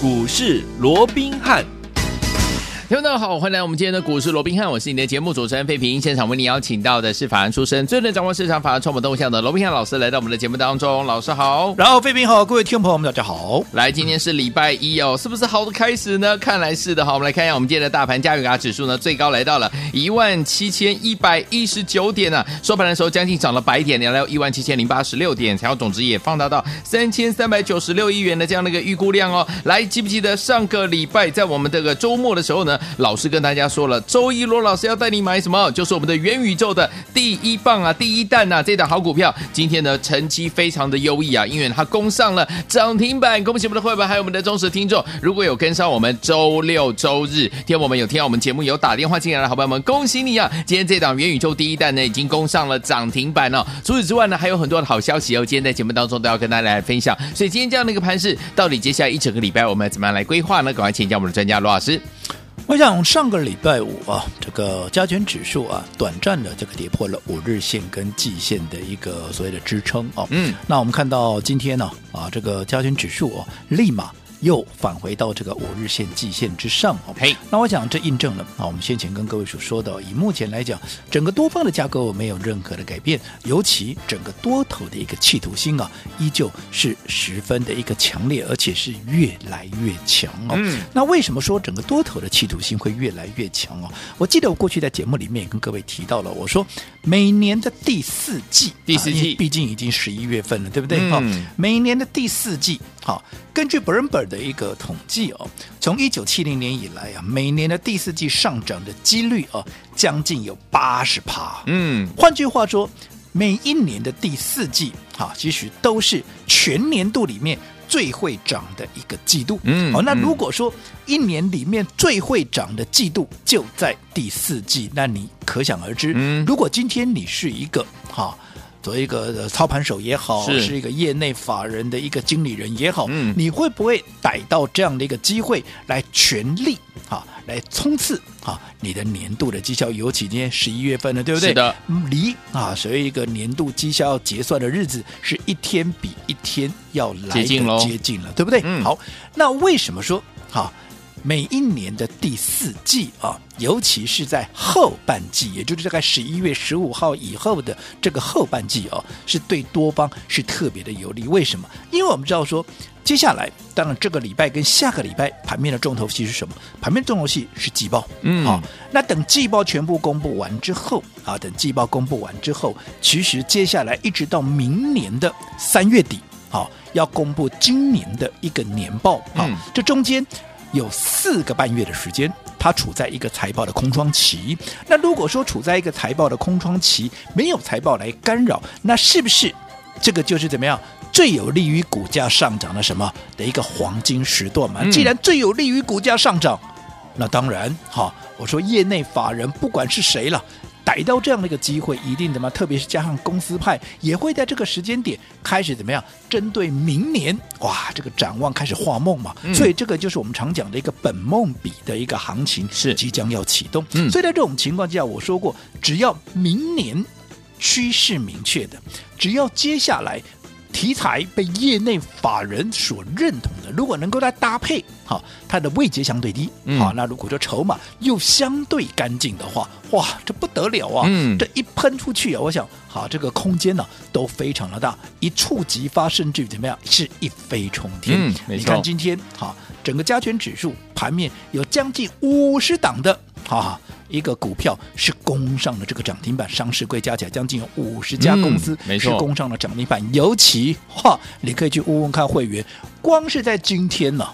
股市罗宾汉。听众大家好，欢迎来我们今天的股市罗宾汉，我是你的节目主持人费平。现场为你邀请到的是法案出身、最能掌握市场法案传播动向的罗宾汉老师，来到我们的节目当中。老师好，然后费平好，各位听众朋友们大家好。来，今天是礼拜一哦，是不是好的开始呢？看来是的。好，我们来看一下我们今天的大盘加权指数呢，最高来到了一万七千一百一十九点呢、啊，收盘的时候将近涨了百点，来到一万七千零八十六点，成交总值也放大到三千三百九十六亿元的这样的一个预估量哦。来，记不记得上个礼拜在我们这个周末的时候呢，老师跟大家。说了，周一罗老师要带你买什么？就是我们的元宇宙的第一棒啊，第一弹呐、这档好股票，今天呢成绩非常的优异啊，因为它攻上了涨停板。恭喜我们的会员，还有我们的忠实听众。如果有跟上我们周六周日，听我们有听到我们节目有打电话进来的好朋友们，恭喜你啊！今天这档元宇宙第一弹呢，已经攻上了涨停板了、哦。除此之外呢，还有很多的好消息哦。今天在节目当中都要跟大家来分享。所以今天这样的一个盘势，到底接下来一整个礼拜我们要怎么样来规划呢？赶快请教我们的专家罗老师。我想上个礼拜五啊，这个加权指数啊，短暂的这个跌破了五日线跟季线的一个所谓的支撑哦。嗯，那我们看到今天呢啊，这个加权指数啊，立马。又返回到这个五日线、季线之上哦。嘿，那我想这印证了啊，我们先前跟各位所说的，以目前来讲，整个多方的架构没有任何的改变，尤其整个多头的一个企图心啊，依旧是十分的一个强烈，而且是越来越强哦。嗯，那为什么说整个多头的企图心会越来越强哦？我记得我过去在节目里面也跟各位提到了，我说每年的第四季，第四季，毕竟已经十一月份了，对不对？哈、嗯，每年的第四季，好，根据 Bloomberg 的一个统计哦，从一九七零年以来啊，每年的第四季上涨的几率啊，将近有八十趴。嗯，换句话说，每一年的第四季啊，其实都是全年度里面最会涨的一个季度。嗯，好，那如果说一年里面最会涨的季度就在第四季，那你可想而知，嗯，如果今天你是一个哈。作为一个操盘手也好，是，是一个业内法人的一个经理人也好，嗯，你会不会逮到这样的一个机会来全力啊，来冲刺啊你的年度的绩效？尤其今天十一月份了，对不对？是的，离啊，所以一个年度绩效要结算的日子是一天比一天要来接近了，接近了，对不对？嗯，好，那为什么说好？每一年的第四季啊，尤其是在后半季，也就是大概十一月十五号以后的这个后半季啊，是对多方是特别的有利。为什么？因为我们知道说，接下来当然这个礼拜跟下个礼拜盘面的重头戏是什么？盘面重头戏是季报。嗯，好，那等季报全部公布完之后啊，等季报公布完之后，其实接下来一直到明年的三月底，好，要公布今年的一个年报。嗯，这中间。有四个半月的时间，它处在一个财报的空窗期。那如果说处在一个财报的空窗期，没有财报来干扰，那是不是这个就是怎么样最有利于股价上涨的什么的一个黄金时段嘛？既然最有利于股价上涨，那当然哈，我说业内法人不管是谁了。逮到这样的一个机会，一定怎么？特别是加上公司派，也会在这个时间点开始怎么样？针对明年，哇，这个展望开始画梦嘛。嗯、所以这个就是我们常讲的一个本梦比的一个行情是即将要启动。嗯、所以在这种情况之下，我说过，只要明年趋势明确的，只要接下来。题材被业内法人所认同的，如果能够来搭配，好，它的位阶相对低，好、嗯，那如果说筹码又相对干净的话，哇，这不得了啊！嗯，这一喷出去啊，我想，好，这个空间呢、啊、都非常的大，一触即发，甚至于怎么样，是一飞冲天。嗯，你看今天，好，整个加权指数盘面有将近五十档的，哈。一个股票是攻上了这个涨停板，上市柜加起来将近有五十家公司是攻上了涨停板。嗯、尤其哈，你可以去问问看会员，光是在今天呢，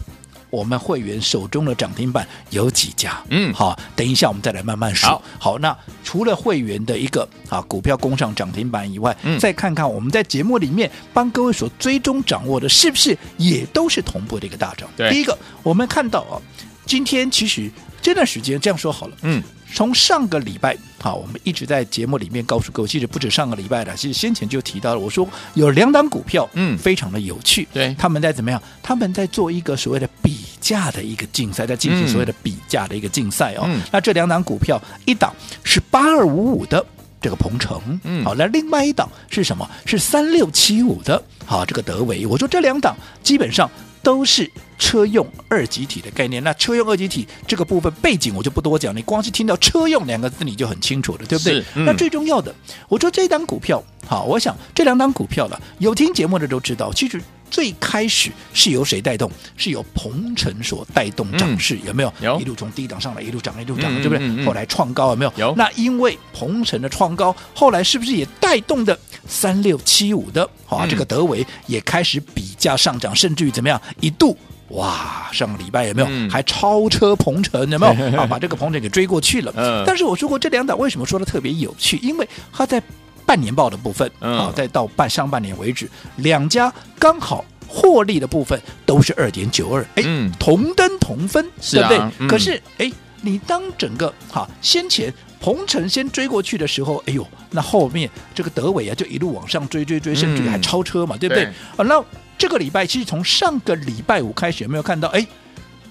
我们会员手中的涨停板有几家？嗯，好，等一下我们再来慢慢说。好，好，那除了会员的一个啊股票攻上涨停板以外，嗯、再看看我们在节目里面帮各位所追踪掌握的，是不是也都是同步的一个大涨？对，第一个我们看到啊，今天其实这段时间这样说好了，嗯。从上个礼拜，好，我们一直在节目里面告诉各位，其实不止上个礼拜的，其实先前就提到了，我说有两档股票，嗯，非常的有趣，对，他们在怎么样？他们在做一个所谓的比价的一个竞赛，在进行所谓的比价的一个竞赛哦。嗯、那这两档股票，一档是八二五五的这个鹏程，嗯，好，那另外一档是什么？是三六七五的，好，这个德维。我说这两档基本上都是车用二极体的概念。那车用二极体这个部分背景我就不多讲，你光是听到车用两个字你就很清楚了，对不对？嗯、那最重要的，我说这档股票，好，我想这两档股票了，有听节目的都知道，其实。最开始是由谁带动？是由鹏程所带动涨势，嗯、有没有？有一路从低档上来，一路涨，一路涨，对不对？后来创高，有没有？有。那因为鹏程的创高，后来是不是也带动的三六七五的？好、啊，嗯、这个德维也开始比价上涨，甚至于怎么样？一度哇，上个礼拜有没有？嗯、还超车鹏程，有没有？啊，把这个鹏程给追过去了。嗯。但是我说过，这两档为什么说的特别有趣？因为它在。半年报的部分啊，再到半上半年为止，两家刚好获利的部分都是二点九二，哎，同登同分，对不对？可是，哎，你当整个哈先前鹏程先追过去的时候，哎呦，那后面这个德伟啊就一路往上追追追，甚至于还超车嘛，对不对？啊，那这个礼拜其实从上个礼拜五开始，有没有看到？哎。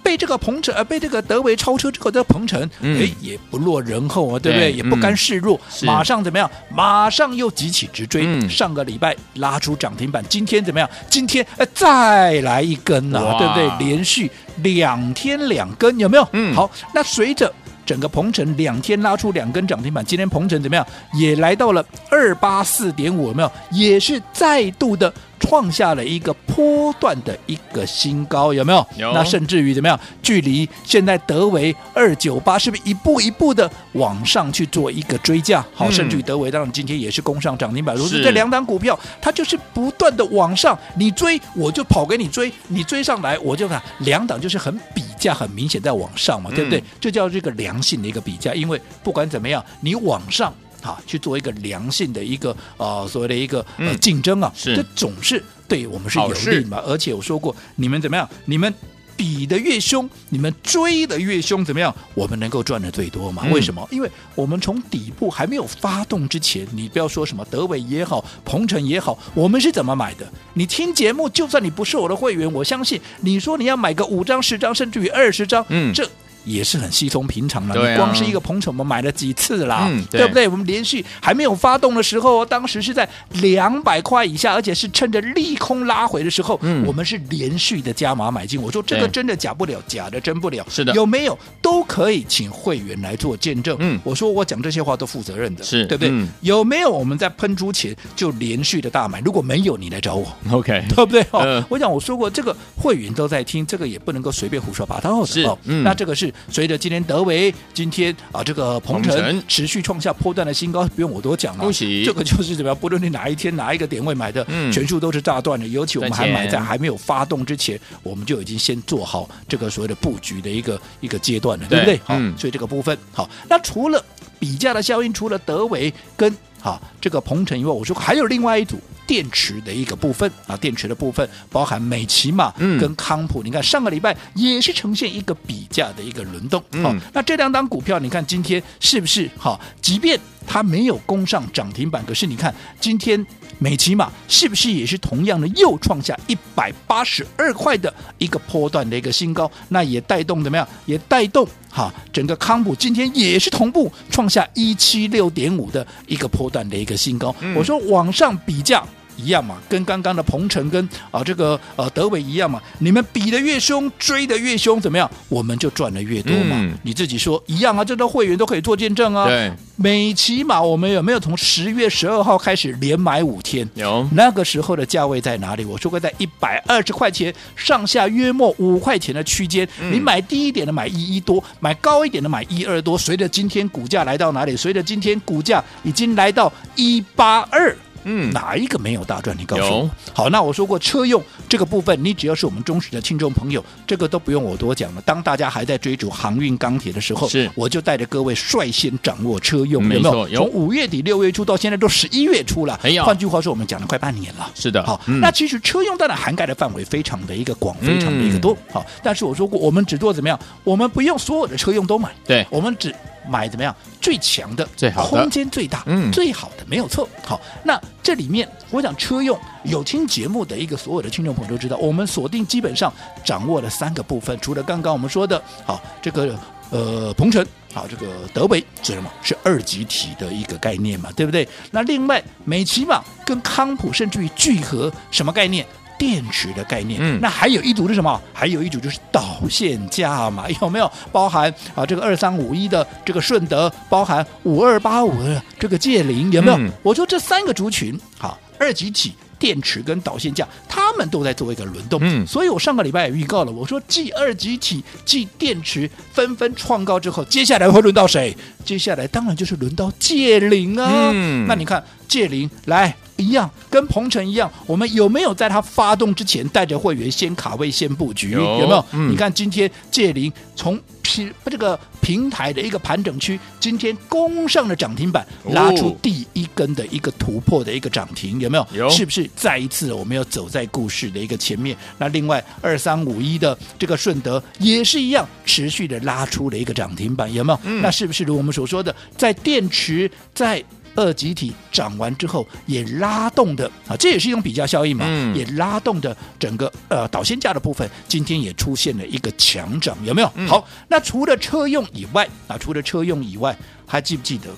被这个鹏程呃，被这个德维超车之后的鹏程，哎、嗯，也不落人后啊，对不对？对也不甘示弱，嗯、马上怎么样？马上又急起直追。嗯、上个礼拜拉出涨停板，今天怎么样？今天呃再来一根啊，哇对不对？连续两天两根，有没有？嗯，好，那随着。整个鹏程两天拉出两根涨停板，今天鹏程怎么样？也来到了二八四点五，有没有？也是再度的创下了一个波段的一个新高，有没有？有。那甚至于怎么样？距离现在德维二九八，是不是一步一步的往上去做一个追价？好，甚至于德维当然今天也是攻上涨停板。如此这两档股票，它就是不断的往上，你追我就跑给你追，你追上来我就看两档就是很比价很明显在往上嘛，对不对？嗯、这叫这个良性的一个比价，因为不管怎么样，你往上啊去做一个良性的一个啊、呃、所谓的一个呃竞争啊，是这总是对我们是有利嘛。而且我说过，你们怎么样？你们。比的越凶，你们追的越凶，怎么样？我们能够赚的最多嘛？为什么？因为我们从底部还没有发动之前，你不要说什么德伟也好，鹏程也好，我们是怎么买的？你听节目，就算你不是我的会员，我相信你说你要买个五张、十张，甚至于二十张，嗯，这。也是很稀松平常的，你光是一个鹏程，我们买了几次啦，对不对？我们连续还没有发动的时候，当时是在两百块以下，而且是趁着利空拉回的时候，我们是连续的加码买进。我说这个真的假不了，假的真不了，是的，有没有都可以请会员来做见证。嗯，我说我讲这些话都负责任的，是对不对？有没有我们在喷出前就连续的大买？如果没有，你来找我，OK，对不对？哦，我讲我说过，这个会员都在听，这个也不能够随便胡说八道的。是，嗯，那这个是。随着今天德维今天啊，这个鹏程持续创下波段的新高，不用我多讲了。恭喜！这个就是怎么样？不论你哪一天哪一个点位买的，嗯、全数都是炸断的。尤其我们还买在还没有发动之前，我们就已经先做好这个所谓的布局的一个一个阶段了，对，对不对？好，嗯、所以这个部分好。那除了比价的效应，除了德维跟好这个鹏程以外，我说还有另外一组。电池的一个部分啊，电池的部分包含美琪玛跟康普，嗯、你看上个礼拜也是呈现一个比价的一个轮动。好、嗯哦，那这两档股票，你看今天是不是好、哦？即便它没有攻上涨停板，可是你看今天美琪玛是不是也是同样的又创下一百八十二块的一个波段的一个新高？那也带动怎么样？也带动哈、哦，整个康普今天也是同步创下一七六点五的一个波段的一个新高。嗯、我说往上比价。一样嘛，跟刚刚的鹏程跟啊这个呃德伟一样嘛，你们比的越凶，追的越凶，怎么样？我们就赚的越多嘛。嗯、你自己说一样啊，这都会员都可以做见证啊。对，美琪玛我们有没有从十月十二号开始连买五天？有，那个时候的价位在哪里？我说过在一百二十块钱上下，约莫五块钱的区间。嗯、你买低一点的买一一多，买高一点的买一二多。随着今天股价来到哪里？随着今天股价已经来到一八二。嗯，哪一个没有大赚？你告诉我。好，那我说过车用这个部分，你只要是我们忠实的听众朋友，这个都不用我多讲了。当大家还在追逐航运钢铁的时候，是我就带着各位率先掌握车用，有没有？从五月底六月初到现在都十一月初了，有换句话说，我们讲了快半年了。是的，好，嗯、那其实车用当然涵盖的范围非常的一个广，非常的一个多。好，但是我说过，我们只做怎么样？我们不用所有的车用都买，对，我们只。买怎么样？最强的，最好的，空间最大，嗯，最好的没有错。好，那这里面我想车用有听节目的一个所有的听众朋友都知道，我们锁定基本上掌握了三个部分，除了刚刚我们说的，好这个呃鹏程，好这个德维，知道吗？是二级体的一个概念嘛，对不对？那另外美琪玛跟康普甚至于聚合什么概念？电池的概念。嗯，那还有一组是什么？还有一组就是导线架嘛，有没有包含啊？这个二三五一的这个顺德，包含五二八五的这个界灵，有没有？嗯、我说这三个族群，好，二级体。电池跟导线架，他们都在做一个轮动，嗯，所以我上个礼拜也预告了，我说继二极体、继电池纷纷创高之后，接下来会轮到谁？接下来当然就是轮到界灵啊。嗯，那你看界灵来一样，跟鹏程一样，我们有没有在它发动之前带着会员先卡位、先布局？有，有没有？嗯、你看今天借零从。平这个平台的一个盘整区，今天攻上了涨停板，拉出第一根的一个突破的一个涨停，有没有？有，是不是再一次我们要走在故事的一个前面？那另外二三五一的这个顺德也是一样，持续的拉出了一个涨停板，有没有？嗯、那是不是如我们所说的，在电池在？二级体涨完之后，也拉动的啊，这也是一种比较效应嘛，嗯、也拉动的整个呃导线架的部分，今天也出现了一个强涨，有没有？嗯、好，那除了车用以外啊，除了车用以外，还记不记得？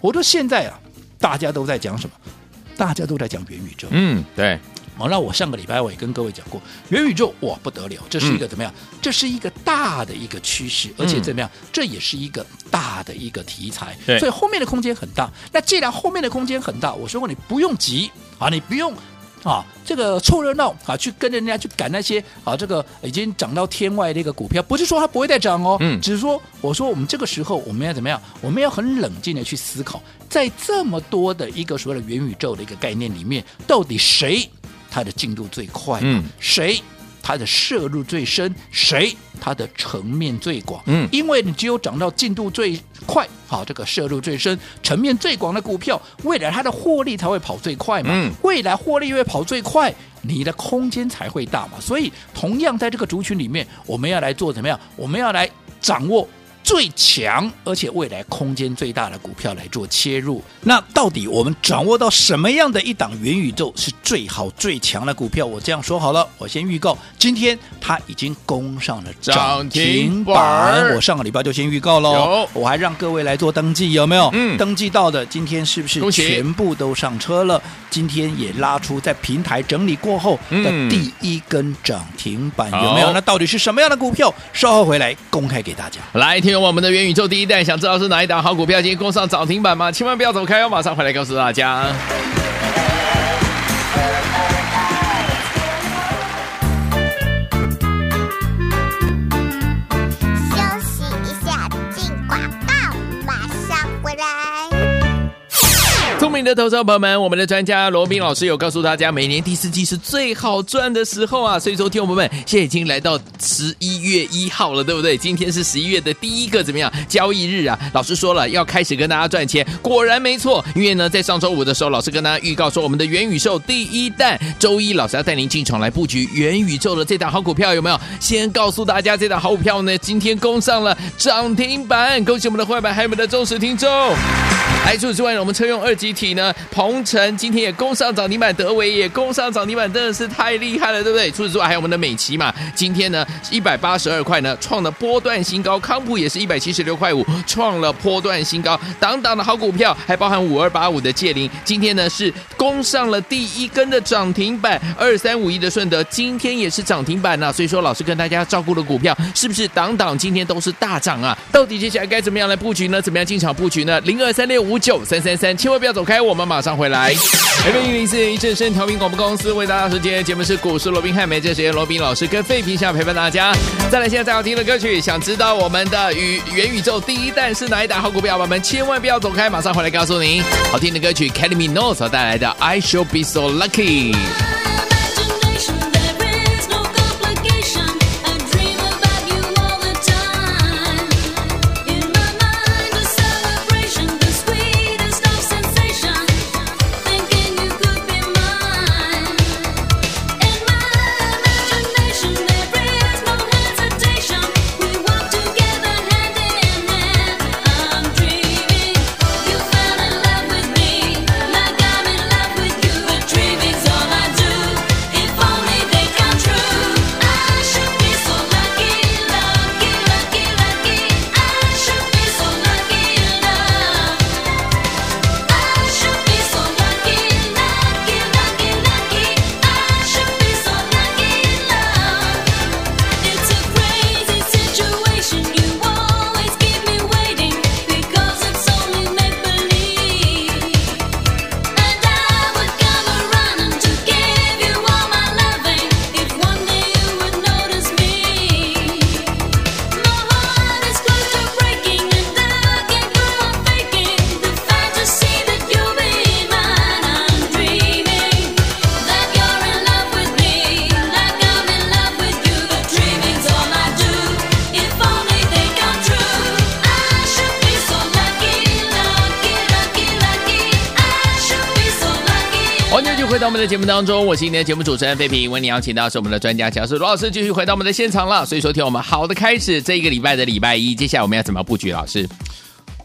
我说现在啊，大家都在讲什么？大家都在讲元宇宙。嗯，对。好，那我上个礼拜我也跟各位讲过，元宇宙哇不得了，这是一个怎么样？嗯、这是一个大的一个趋势，而且怎么样？嗯、这也是一个大的一个题材，对所以后面的空间很大。那既然后面的空间很大，我说过你不用急啊，你不用啊这个凑热闹啊，去跟人家去赶那些啊这个已经涨到天外的一个股票，不是说它不会再涨哦，嗯，只是说我说我们这个时候我们要怎么样？我们要很冷静的去思考，在这么多的一个所谓的元宇宙的一个概念里面，到底谁？它的进度最快，嗯，谁它的摄入最深，谁它的层面最广，嗯，因为你只有涨到进度最快，好，这个摄入最深、层面最广的股票，未来它的获利才会跑最快嘛，嗯，未来获利会跑最快，你的空间才会大嘛，所以同样在这个族群里面，我们要来做怎么样？我们要来掌握。最强而且未来空间最大的股票来做切入，那到底我们掌握到什么样的一档元宇宙是最好最强的股票？我这样说好了，我先预告，今天它已经攻上了涨停板。我上个礼拜就先预告喽，有我还让各位来做登记，有没有？嗯，登记到的今天是不是全部都上车了？今天也拉出在平台整理过后的第一根涨停板，有没有？那到底是什么样的股票？稍后回来公开给大家。来听。我们的元宇宙第一代，想知道是哪一档好股票？今天攻上涨停板吗？千万不要走开哦，马上回来告诉大家。的投资朋友们，我们的专家罗宾老师有告诉大家，每年第四季是最好赚的时候啊！所以说，听众朋友们，现在已经来到十一月一号了，对不对？今天是十一月的第一个怎么样交易日啊？老师说了要开始跟大家赚钱，果然没错。因为呢，在上周五的时候，老师跟大家预告说，我们的元宇宙第一弹，周一老师要带您进场来布局元宇宙的这档好股票，有没有？先告诉大家，这档好股票呢，今天攻上了涨停板，恭喜我们的会员，还有我们的忠实听众。来，除此之外呢，我们车用二级体呢，鹏程今天也攻上涨停板，德微也攻上涨停板，真的是太厉害了，对不对？除此之外，还有我们的美琪嘛，今天呢一百八十二块呢，创了波段新高，康普也是一百七十六块五，创了波段新高，档档的好股票，还包含五二八五的界零，今天呢是攻上了第一根的涨停板，二三五一的顺德今天也是涨停板呐、所以说老师跟大家照顾的股票，是不是档档今天都是大涨啊？到底接下来该怎么样来布局呢？怎么样进场布局呢？零二三六五。五九三三三，千万不要走开，我们马上回来。FM 一零四点一正声调频广播公司为大家时间节目是股市罗宾汉，每这时间罗宾老师跟费平下陪伴大家。再来，现在最好听的歌曲，想知道我们的与元宇宙第一弹是哪一档好股票？我们千万不要走开，马上回来告诉您。好听的歌曲，Kelly Minogue 所带来的 I Shall Be So Lucky。们的节目当中，我是今天的节目主持人费平，为你邀请到是我们的专家讲师罗老师，继续回到我们的现场了。所以说，听我们好的开始，这一个礼拜的礼拜一，接下来我们要怎么布局？老师？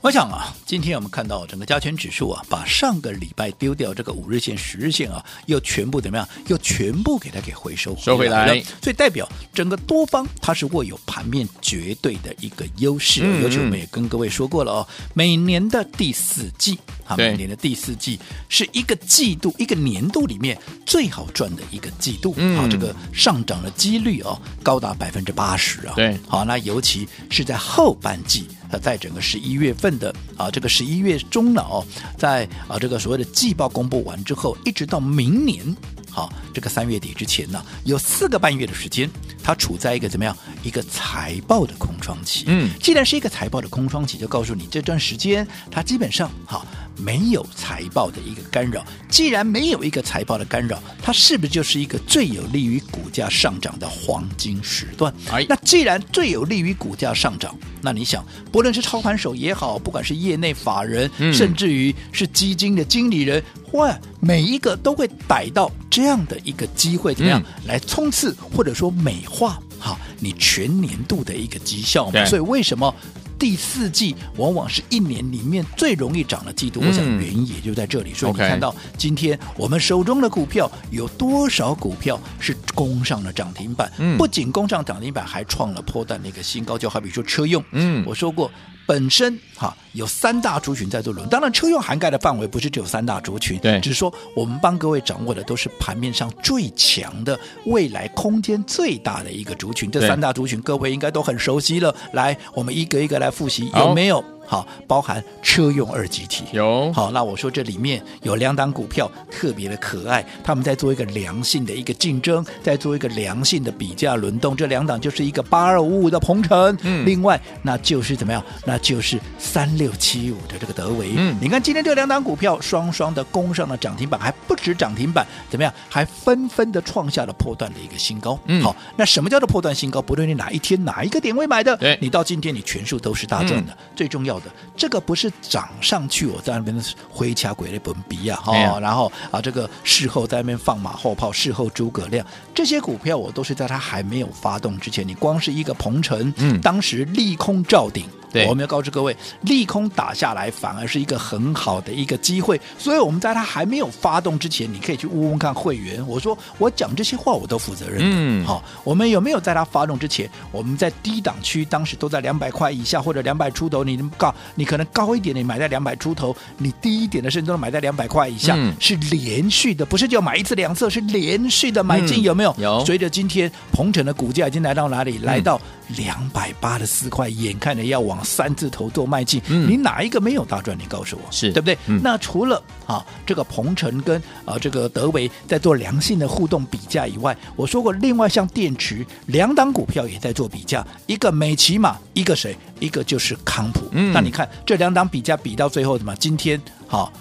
我想啊，今天我们看到整个加权指数啊，把上个礼拜丢掉这个五日线、十日线啊，又全部怎么样？又全部给它给回收回收回来了。所以代表整个多方它是握有盘面绝对的一个优势。嗯、尤其我们也跟各位说过了哦，每年的第四季啊，每年的第四季是一个季度、一个年度里面最好赚的一个季度。嗯，好，这个上涨的几率哦，高达百分之八十啊。对，好，那尤其是在后半季。在整个十一月份的啊，这个十一月中了哦，在啊这个所谓的季报公布完之后，一直到明年，好这个三月底之前呢，有四个半月的时间，它处在一个怎么样一个财报的空窗期。嗯，既然是一个财报的空窗期，就告诉你这段时间它基本上好。没有财报的一个干扰，既然没有一个财报的干扰，它是不是就是一个最有利于股价上涨的黄金时段？哎，那既然最有利于股价上涨，那你想，不论是操盘手也好，不管是业内法人，嗯、甚至于是基金的经理人，哇，每一个都会逮到这样的一个机会，怎么样、嗯、来冲刺或者说美化好你全年度的一个绩效嘛？所以为什么？第四季往往是一年里面最容易涨的季度，嗯、我想原因也就在这里。所以你看到今天我们手中的股票有多少股票是攻上了涨停板？嗯、不仅攻上涨停板，还创了破蛋的一个新高。就好比说车用，嗯，我说过。本身哈有三大族群在做轮，当然车用涵盖的范围不是只有三大族群，对，只是说我们帮各位掌握的都是盘面上最强的、未来空间最大的一个族群。这三大族群各位应该都很熟悉了，来，我们一个一个来复习，有没有？好，包含车用二极体有好，那我说这里面有两档股票特别的可爱，他们在做一个良性的一个竞争，在做一个良性的比价轮动。这两档就是一个八二五五的鹏程，嗯，另外那就是怎么样？那就是三六七五的这个德维。嗯，你看今天这两档股票双双的攻上了涨停板，还不止涨停板，怎么样？还纷纷的创下了破断的一个新高。嗯，好，那什么叫做破断新高？不论你哪一天哪一个点位买的，对你到今天你全数都是大赚的。嗯、最重要。的这个不是涨上去，我在那边挥掐鬼的本比啊，哈，然后啊，这个事后在那边放马后炮，事后诸葛亮，这些股票我都是在它还没有发动之前，你光是一个鹏程，嗯，当时利空照顶。我们要告知各位，利空打下来反而是一个很好的一个机会，所以我们在它还没有发动之前，你可以去问问看会员。我说我讲这些话我都负责任的。嗯，好，我们有没有在它发动之前，我们在低档区，当时都在两百块以下或者两百出头，你高，你可能高一点，你买在两百出头，你低一点的甚至都买在两百块以下，嗯、是连续的，不是就买一次两次，是连续的买进，有没有？嗯、有。随着今天鹏程的股价已经来到哪里？来到两百八十四块，眼看着要往。三字头做迈进，嗯、你哪一个没有大赚？你告诉我，是对不对？嗯、那除了啊这个鹏程跟啊这个德维在做良性的互动比价以外，我说过，另外像电池两档股票也在做比价，一个美琪玛，一个谁？一个就是康普。嗯、那你看这两档比价比到最后怎么？今天好。啊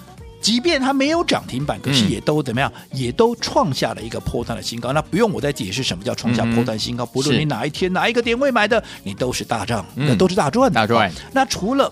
即便它没有涨停板，可是也都怎么样？嗯、也都创下了一个破断的新高。那不用我再解释什么叫创下破断新高。嗯、不论你哪一天哪一个点位买的，你都是大涨，那、嗯、都是大赚的。大赚。那除了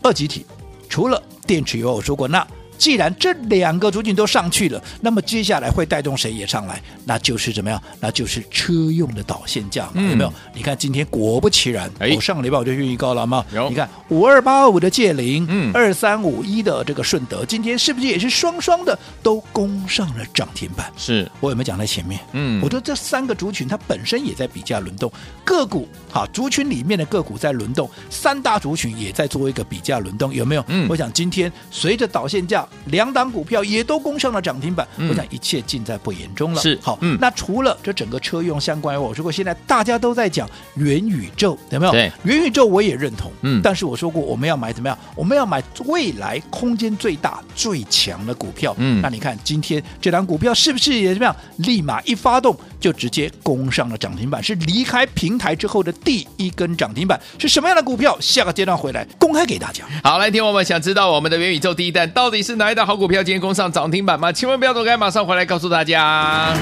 二级体，除了电池以外，我说过那。既然这两个族群都上去了，那么接下来会带动谁也上来？那就是怎么样？那就是车用的导线价嘛，嗯、有没有？你看今天果不其然，我、哎我、上个礼拜我就预告了嘛。有，你看五二八五的界零，嗯，二三五一的这个顺德，今天是不是也是双双的都攻上了涨停板？是我有没有讲在前面？嗯，我说这三个族群它本身也在比价轮动，个股哈族群里面的个股在轮动，三大族群也在做一个比价轮动，有没有？嗯，我想今天随着导线价。两档股票也都攻上了涨停板，嗯、我想一切尽在不言中了。是好，嗯、那除了这整个车用相关，我说过现在大家都在讲元宇宙，有没有？对，元宇宙我也认同。嗯，但是我说过我们要买怎么样？我们要买未来空间最大、最强的股票。嗯，那你看今天这档股票是不是也怎么样？立马一发动就直接攻上了涨停板，是离开平台之后的第一根涨停板。是什么样的股票？下个阶段回来公开给大家。好，来听我们想知道我们的元宇宙第一弹到底是哪一档好股票？今天攻上涨停板吗？千万不要走开，马上回来告诉大家。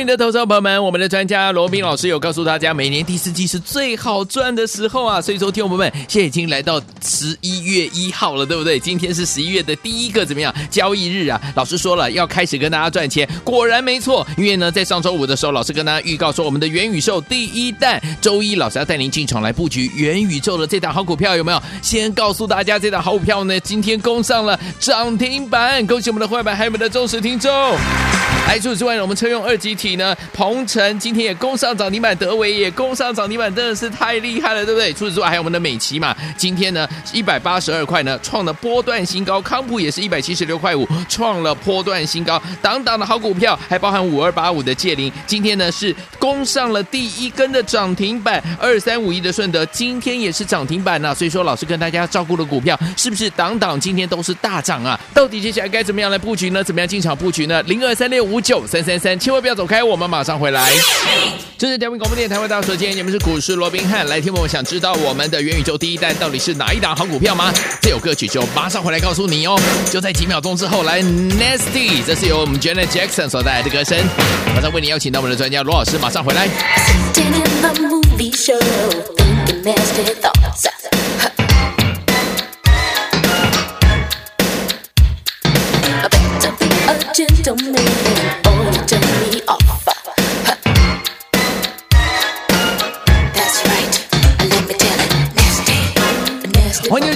明的投资朋友们，我们的专家罗宾老师有告诉大家，每年第四季是最好赚的时候啊。所以说，听众朋友们，现在已经来到十一月一号了，对不对？今天是十一月的第一个怎么样交易日啊？老师说了，要开始跟大家赚钱，果然没错。因为呢，在上周五的时候，老师跟大家预告说，我们的元宇宙第一弹，周一老师要带您进场来布局元宇宙的这档好股票，有没有？先告诉大家，这档好股票呢，今天攻上了涨停板，恭喜我们的会员，还有我们的忠实听众。来，除此之外呢，我们车用二级体呢，鹏程今天也攻上涨停板，德微也攻上涨停板，真的是太厉害了，对不对？除此之外，还有我们的美琪嘛，今天呢一百八十二块呢，创了波段新高，康普也是一百七十六块五，创了波段新高，档档的好股票，还包含五二八五的界霖，今天呢是攻上了第一根的涨停板，二三五一的顺德今天也是涨停板呢、所以说老师跟大家照顾的股票，是不是档档今天都是大涨啊？到底接下来该怎么样来布局呢？怎么样进场布局呢？零二三六五九三三三，千万不要走开，我们马上回来。这是调频广播电台为大家所见，你们是股市罗宾汉，来听我们想知道我们的元宇宙第一弹到底是哪一档好股票吗？这首歌曲就马上回来告诉你哦，就在几秒钟之后来 Nasty，这是由我们 Janet Jackson 所带来的歌声，马上为你邀请到我们的专家罗老师，马上回来。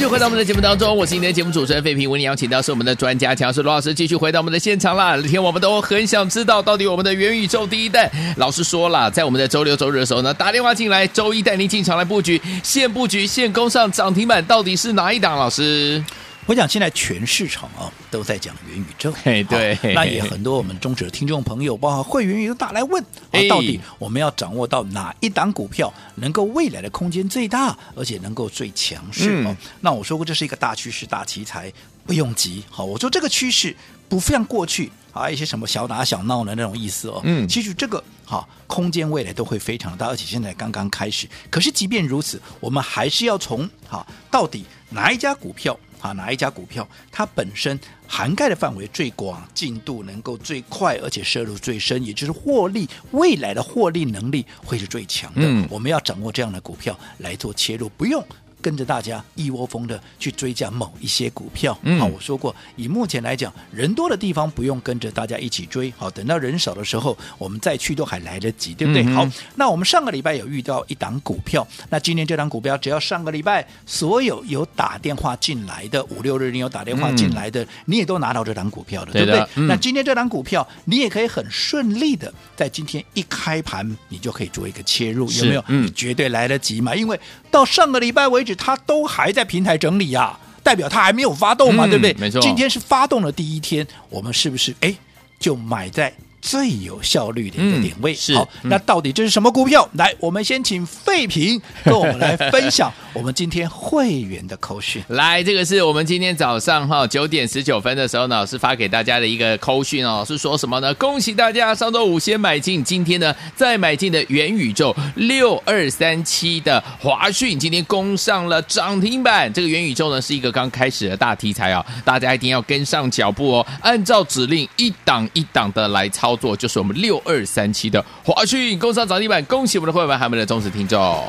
续回到我们的节目当中，我是今天的节目主持人费平，为你邀请到是我们的专家强势罗老师，继续回到我们的现场啦。今天我们都很想知道，到底我们的元宇宙第一弹，老师说了，在我们的周六周日的时候呢，打电话进来，周一带您进场来布局，现布局现攻上涨停板，到底是哪一档？老师？我想现在全市场啊都在讲元宇宙，嘿对，那也很多我们忠实的听众朋友，包括会员也都打来问啊，到底我们要掌握到哪一档股票能够未来的空间最大，而且能够最强势哦？嗯、那我说过这是一个大趋势、大题材，不用急。好，我说这个趋势不像过去啊一些什么小打小闹的那种意思哦。嗯，其实这个哈空间未来都会非常大，而且现在刚刚开始。可是即便如此，我们还是要从哈到底哪一家股票？啊，哪一家股票它本身涵盖的范围最广，进度能够最快，而且摄入最深，也就是获利未来的获利能力会是最强的。嗯，我们要掌握这样的股票来做切入，不用。跟着大家一窝蜂的去追加某一些股票，嗯，好，我说过，以目前来讲，人多的地方不用跟着大家一起追，好，等到人少的时候，我们再去都还来得及，对不对？嗯、好，那我们上个礼拜有遇到一档股票，那今天这档股票，只要上个礼拜所有有打电话进来的五六日你有打电话进来的，嗯、你也都拿到这档股票的，对不对？嗯、那今天这档股票，你也可以很顺利的在今天一开盘，你就可以做一个切入，有没有？嗯，绝对来得及嘛，因为到上个礼拜为止。它都还在平台整理呀、啊，代表它还没有发动嘛，嗯、对不对？没错，今天是发动的第一天，我们是不是哎就买在？最有效率的一个点位，嗯、是好。嗯、那到底这是什么股票？来，我们先请费平跟我们来分享 我们今天会员的扣讯。来，这个是我们今天早上哈九点十九分的时候呢，老师发给大家的一个扣讯哦，是说什么呢？恭喜大家上周五先买进，今天呢再买进的元宇宙六二三七的华讯，今天攻上了涨停板。这个元宇宙呢是一个刚开始的大题材啊、哦，大家一定要跟上脚步哦，按照指令一档一档的来操。做就是我们六二三七的华讯工商涨停板，恭喜我们的会员还有我们的忠实听众。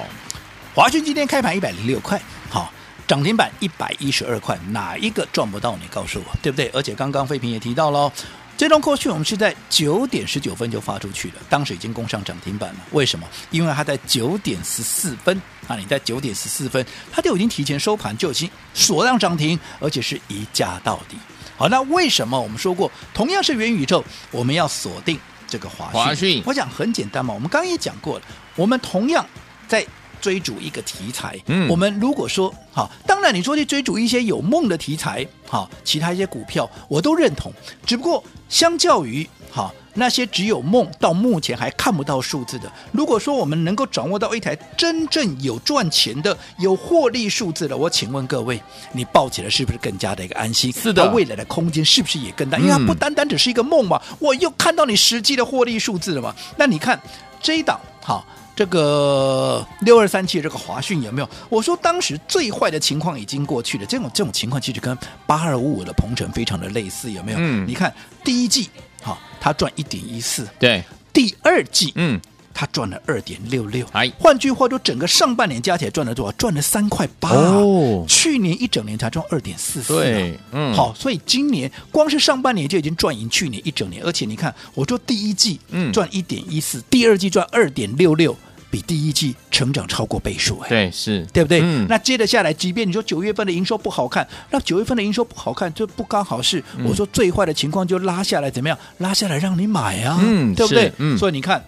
华讯今天开盘一百零六块，好，涨停板一百一十二块，哪一个赚不到？你告诉我，对不对？而且刚刚费平也提到喽，这张扣讯我们是在九点十九分就发出去了，当时已经攻上涨停板了。为什么？因为它在九点十四分啊，你在九点十四分，它就已经提前收盘，就已经锁量涨停，而且是一价到底。好，那为什么我们说过，同样是元宇宙，我们要锁定这个华讯？华讯，我讲很简单嘛，我们刚刚也讲过了，我们同样在追逐一个题材。嗯，我们如果说好，当然你说去追逐一些有梦的题材，好，其他一些股票我都认同，只不过相较于好。那些只有梦到目前还看不到数字的，如果说我们能够掌握到一台真正有赚钱的、有获利数字的，我请问各位，你抱起来是不是更加的一个安心？是的，未来的空间是不是也更大？因为它不单单只是一个梦嘛，我又看到你实际的获利数字了嘛。那你看这一档，好，这个六二三七这个华讯有没有？我说当时最坏的情况已经过去了，这种这种情况其实跟八二五五的鹏程非常的类似，有没有？嗯，你看第一季。好，他赚一点一四，对，第二季，嗯。他赚了二点六六，哎，换句话说，整个上半年加起来赚了多少？赚了三块八。哦，去年一整年才赚二点四四。对，嗯，好，所以今年光是上半年就已经赚赢去年一整年，而且你看，我说第一季嗯赚一点一四，第二季赚二点六六，比第一季成长超过倍数，哎，对，是对不对？嗯，那接着下来，即便你说九月份的营收不好看，那九月份的营收不好看，这不刚好是、嗯、我说最坏的情况就拉下来，怎么样？拉下来让你买啊，嗯，对不对？嗯，所以你看。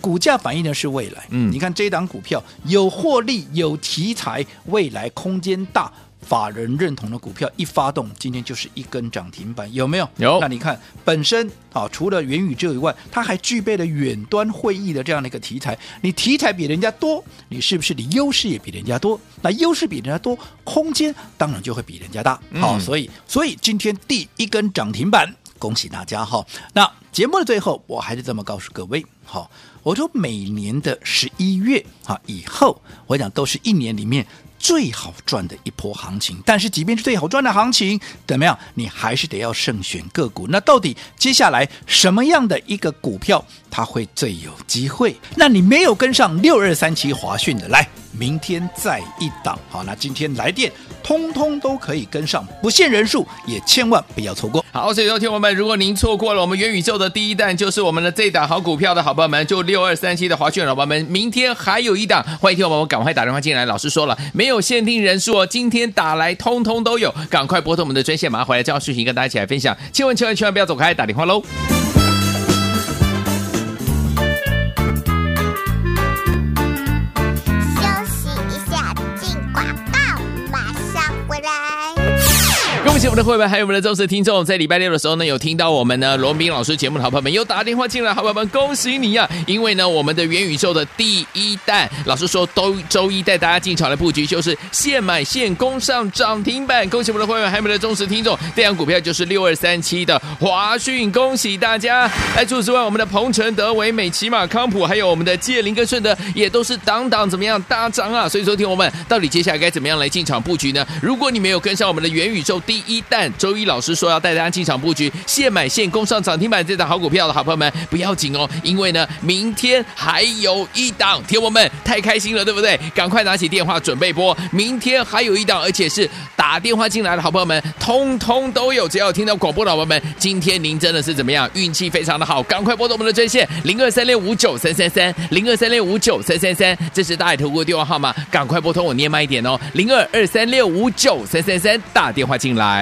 股价反映的是未来，嗯，你看这档股票有获利、有题材、未来空间大、法人认同的股票一发动，今天就是一根涨停板，有没有？有。那你看本身啊，除了元宇宙以外，它还具备了远端会议的这样的一个题材。你题材比人家多，你是不是你优势也比人家多？那优势比人家多，空间当然就会比人家大。好，嗯，所以所以今天第一根涨停板，恭喜大家哈。那节目的最后，我还是这么告诉各位，好。我说每年的十一月啊以后，我讲都是一年里面最好赚的一波行情。但是即便是最好赚的行情，怎么样，你还是得要慎选个股。那到底接下来什么样的一个股票它会最有机会？那你没有跟上六二三七华讯的，来，明天再一档。好，那今天来电。通通都可以跟上，不限人数，也千万不要错过。好，所以说，听友们，如果您错过了我们元宇宙的第一弹，就是我们的这档好股票的好朋友们，就六二三七的华讯老朋友们，明天还有一档，欢迎听友们，赶快打电话进来。老师说了，没有限定人数哦，今天打来通通都有，赶快拨通我们的专线，马上回来这样视频跟大家一起来分享。千万千万千万不要走开，打电话喽。谢我们的会员，还有我们的忠实听众，在礼拜六的时候呢，有听到我们呢罗宾老师节目的好朋友们，有打电话进来，好朋友们，恭喜你呀、啊！因为呢，我们的元宇宙的第一弹，老师说都周一带大家进场的布局，就是现买现攻上涨停板。恭喜我们的会员，还有我们的忠实听众，这样股票就是六二三七的华讯，恭喜大家！哎，除此之外，我们的鹏程、德微、美骑马、康普，还有我们的界林跟顺德，也都是档档怎么样大涨啊！所以说，听我们到底接下来该怎么样来进场布局呢？如果你没有跟上我们的元宇宙第一一旦，周一老师说要带大家进场布局，现买现攻上涨停板这档好股票的好朋友们，不要紧哦，因为呢，明天还有一档，听我们太开心了，对不对？赶快拿起电话准备拨，明天还有一档，而且是打电话进来的好朋友们，通通都有。只要听到广播的朋友们，今天您真的是怎么样？运气非常的好，赶快拨动我们的专线零二三六五九三三三零二三六五九三三三，这是大爱投顾的电话号码，赶快拨通，我念慢一点哦，零二二三六五九三三三，打电话进来。